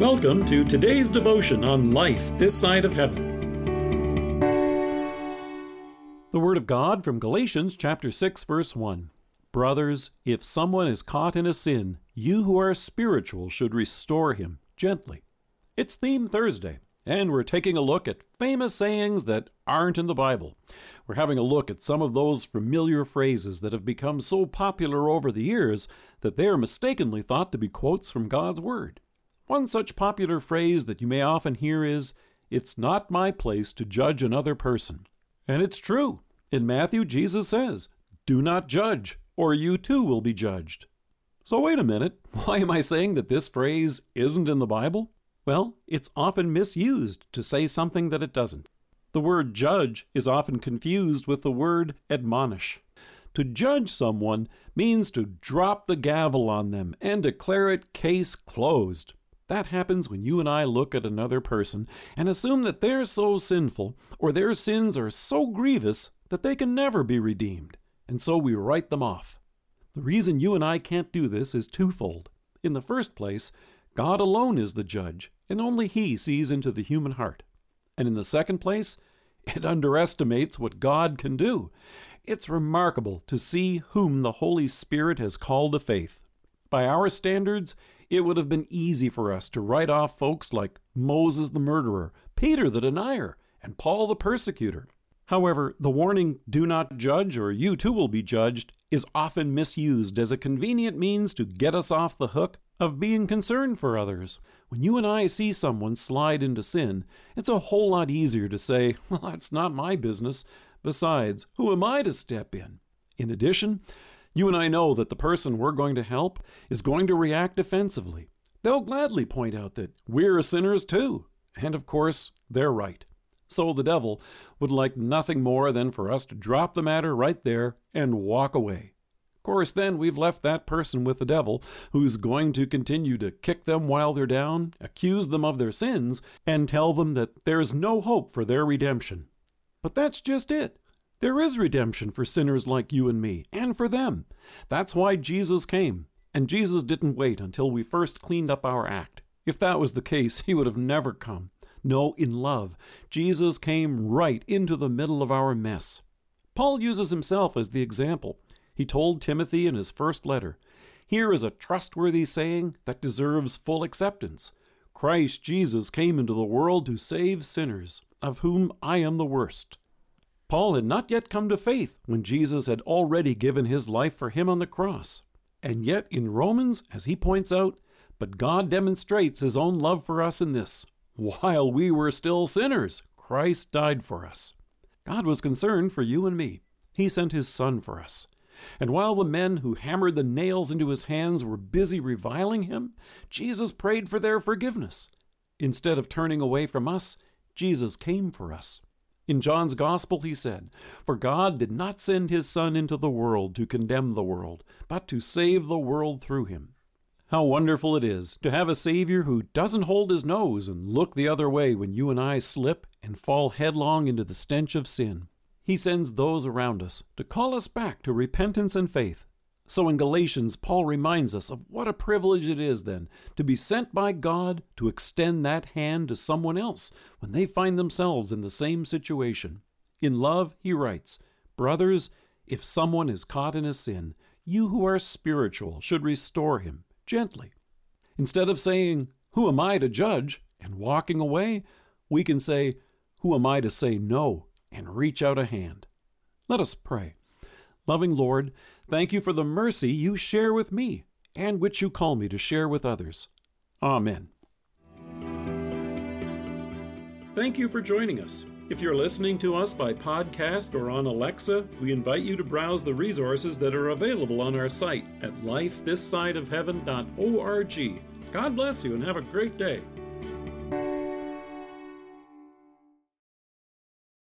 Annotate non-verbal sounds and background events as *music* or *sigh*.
Welcome to today's devotion on life this side of heaven. The Word of God from Galatians chapter 6 verse 1. Brothers, if someone is caught in a sin, you who are spiritual should restore him gently. It's Theme Thursday, and we're taking a look at famous sayings that aren't in the Bible. We're having a look at some of those familiar phrases that have become so popular over the years that they are mistakenly thought to be quotes from God's Word. One such popular phrase that you may often hear is, It's not my place to judge another person. And it's true. In Matthew, Jesus says, Do not judge, or you too will be judged. So wait a minute, *laughs* why am I saying that this phrase isn't in the Bible? Well, it's often misused to say something that it doesn't. The word judge is often confused with the word admonish. To judge someone means to drop the gavel on them and declare it case closed. That happens when you and I look at another person and assume that they're so sinful or their sins are so grievous that they can never be redeemed, and so we write them off. The reason you and I can't do this is twofold. In the first place, God alone is the judge, and only He sees into the human heart. And in the second place, it underestimates what God can do. It's remarkable to see whom the Holy Spirit has called to faith. By our standards, it would have been easy for us to write off folks like Moses the murderer, Peter the denier, and Paul the persecutor. However, the warning, do not judge or you too will be judged, is often misused as a convenient means to get us off the hook of being concerned for others. When you and I see someone slide into sin, it's a whole lot easier to say, well, that's not my business. Besides, who am I to step in? In addition, you and I know that the person we're going to help is going to react defensively. They'll gladly point out that we're sinners too. And of course, they're right. So the devil would like nothing more than for us to drop the matter right there and walk away. Of course, then we've left that person with the devil, who's going to continue to kick them while they're down, accuse them of their sins, and tell them that there's no hope for their redemption. But that's just it. There is redemption for sinners like you and me, and for them. That's why Jesus came. And Jesus didn't wait until we first cleaned up our act. If that was the case, he would have never come. No, in love, Jesus came right into the middle of our mess. Paul uses himself as the example. He told Timothy in his first letter, Here is a trustworthy saying that deserves full acceptance. Christ Jesus came into the world to save sinners, of whom I am the worst. Paul had not yet come to faith when Jesus had already given his life for him on the cross. And yet, in Romans, as he points out, but God demonstrates his own love for us in this while we were still sinners, Christ died for us. God was concerned for you and me. He sent his Son for us. And while the men who hammered the nails into his hands were busy reviling him, Jesus prayed for their forgiveness. Instead of turning away from us, Jesus came for us. In John's Gospel, he said, For God did not send his Son into the world to condemn the world, but to save the world through him. How wonderful it is to have a Savior who doesn't hold his nose and look the other way when you and I slip and fall headlong into the stench of sin. He sends those around us to call us back to repentance and faith, so in Galatians, Paul reminds us of what a privilege it is then to be sent by God to extend that hand to someone else when they find themselves in the same situation. In love, he writes, Brothers, if someone is caught in a sin, you who are spiritual should restore him gently. Instead of saying, Who am I to judge? and walking away, we can say, Who am I to say no? and reach out a hand. Let us pray. Loving Lord, thank you for the mercy you share with me and which you call me to share with others. Amen. Thank you for joining us. If you're listening to us by podcast or on Alexa, we invite you to browse the resources that are available on our site at lifethissideofheaven.org. God bless you and have a great day.